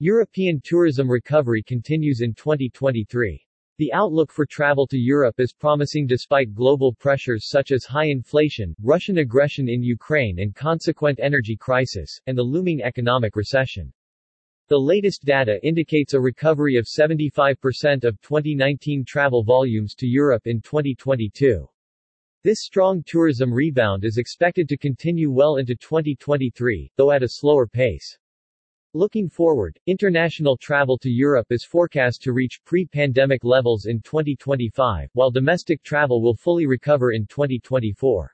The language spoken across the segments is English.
European tourism recovery continues in 2023. The outlook for travel to Europe is promising despite global pressures such as high inflation, Russian aggression in Ukraine and consequent energy crisis, and the looming economic recession. The latest data indicates a recovery of 75% of 2019 travel volumes to Europe in 2022. This strong tourism rebound is expected to continue well into 2023, though at a slower pace. Looking forward, international travel to Europe is forecast to reach pre-pandemic levels in 2025, while domestic travel will fully recover in 2024.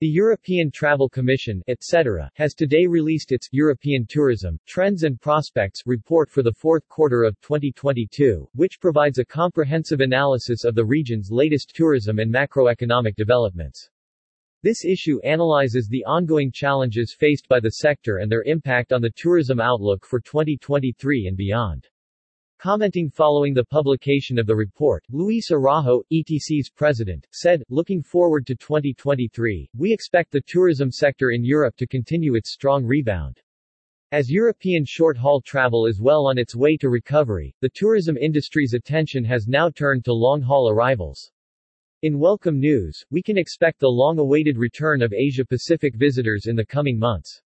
The European Travel Commission ETC, has today released its European Tourism Trends and Prospects report for the fourth quarter of 2022, which provides a comprehensive analysis of the region's latest tourism and macroeconomic developments. This issue analyzes the ongoing challenges faced by the sector and their impact on the tourism outlook for 2023 and beyond. Commenting following the publication of the report, Luis Araújo, ETC's president, said, Looking forward to 2023, we expect the tourism sector in Europe to continue its strong rebound. As European short-haul travel is well on its way to recovery, the tourism industry's attention has now turned to long-haul arrivals. In welcome news, we can expect the long-awaited return of Asia-Pacific visitors in the coming months.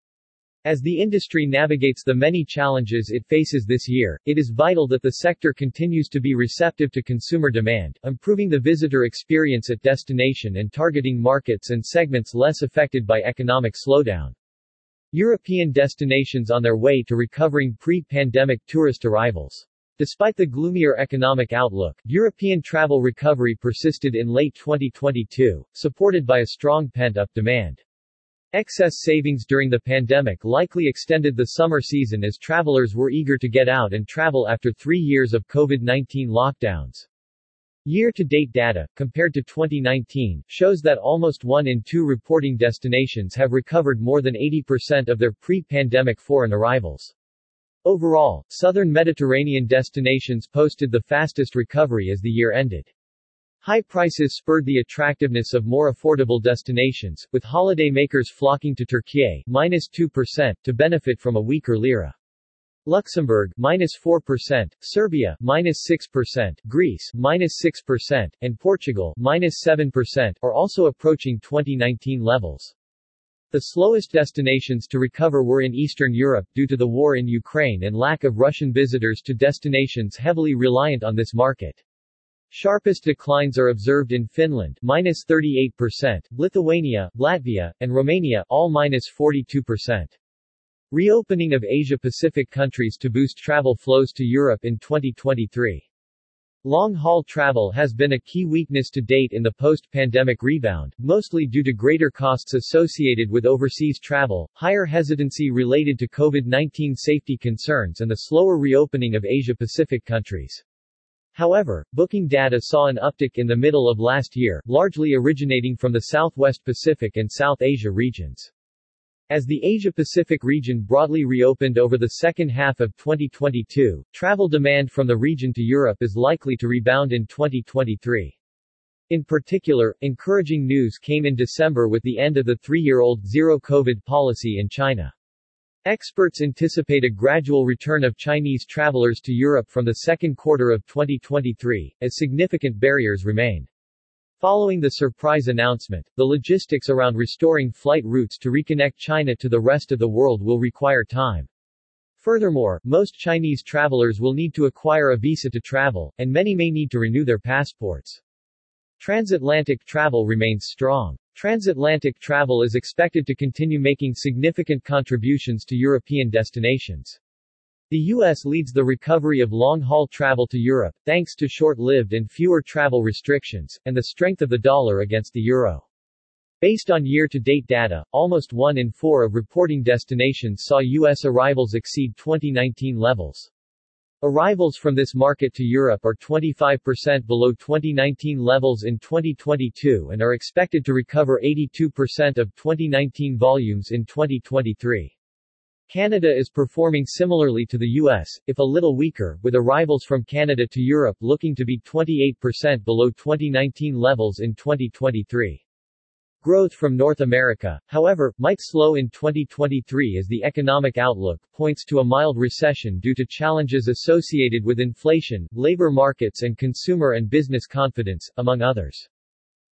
As the industry navigates the many challenges it faces this year, it is vital that the sector continues to be receptive to consumer demand, improving the visitor experience at destination and targeting markets and segments less affected by economic slowdown. European destinations on their way to recovering pre-pandemic tourist arrivals. Despite the gloomier economic outlook, European travel recovery persisted in late 2022, supported by a strong pent-up demand. Excess savings during the pandemic likely extended the summer season as travelers were eager to get out and travel after three years of COVID-19 lockdowns. Year-to-date data, compared to 2019, shows that almost one in two reporting destinations have recovered more than 80% of their pre-pandemic foreign arrivals. Overall, southern Mediterranean destinations posted the fastest recovery as the year ended. High prices spurred the attractiveness of more affordable destinations, with holidaymakers flocking to Turkey minus 2% to benefit from a weaker lira. Luxembourg minus 4%, Serbia minus 6%, Greece minus 6%, and Portugal minus 7% are also approaching 2019 levels. The slowest destinations to recover were in Eastern Europe due to the war in Ukraine and lack of Russian visitors to destinations heavily reliant on this market. Sharpest declines are observed in Finland minus 38%, Lithuania, Latvia, and Romania all minus 42%. Reopening of Asia-Pacific countries to boost travel flows to Europe in 2023. Long-haul travel has been a key weakness to date in the post-pandemic rebound, mostly due to greater costs associated with overseas travel, higher hesitancy related to COVID-19 safety concerns and the slower reopening of Asia-Pacific countries. However, booking data saw an uptick in the middle of last year, largely originating from the Southwest Pacific and South Asia regions. As the Asia-Pacific region broadly reopened over the second half of 2022, travel demand from the region to Europe is likely to rebound in 2023. In particular, encouraging news came in December with the end of the three-year-old zero-COVID policy in China. Experts anticipate a gradual return of Chinese travelers to Europe from the second quarter of 2023, as significant barriers remain. Following the surprise announcement, the logistics around restoring flight routes to reconnect China to the rest of the world will require time. Furthermore, most Chinese travelers will need to acquire a visa to travel, and many may need to renew their passports. Transatlantic travel remains strong. Transatlantic travel is expected to continue making significant contributions to European destinations. The U.S. leads the recovery of long-haul travel to Europe, thanks to short-lived and fewer travel restrictions, and the strength of the dollar against the euro. Based on year-to-date data, almost one in four of reporting destinations saw U.S. arrivals exceed 2019 levels. Arrivals from this market to Europe are 25% below 2019 levels in 2022 and are expected to recover 82% of 2019 volumes in 2023. Canada is performing similarly to the U.S., if a little weaker, with arrivals from Canada to Europe looking to be 28% below 2019 levels in 2023. Growth from North America, however, might slow in 2023 as the economic outlook points to a mild recession due to challenges associated with inflation, labor markets and consumer and business confidence, among others.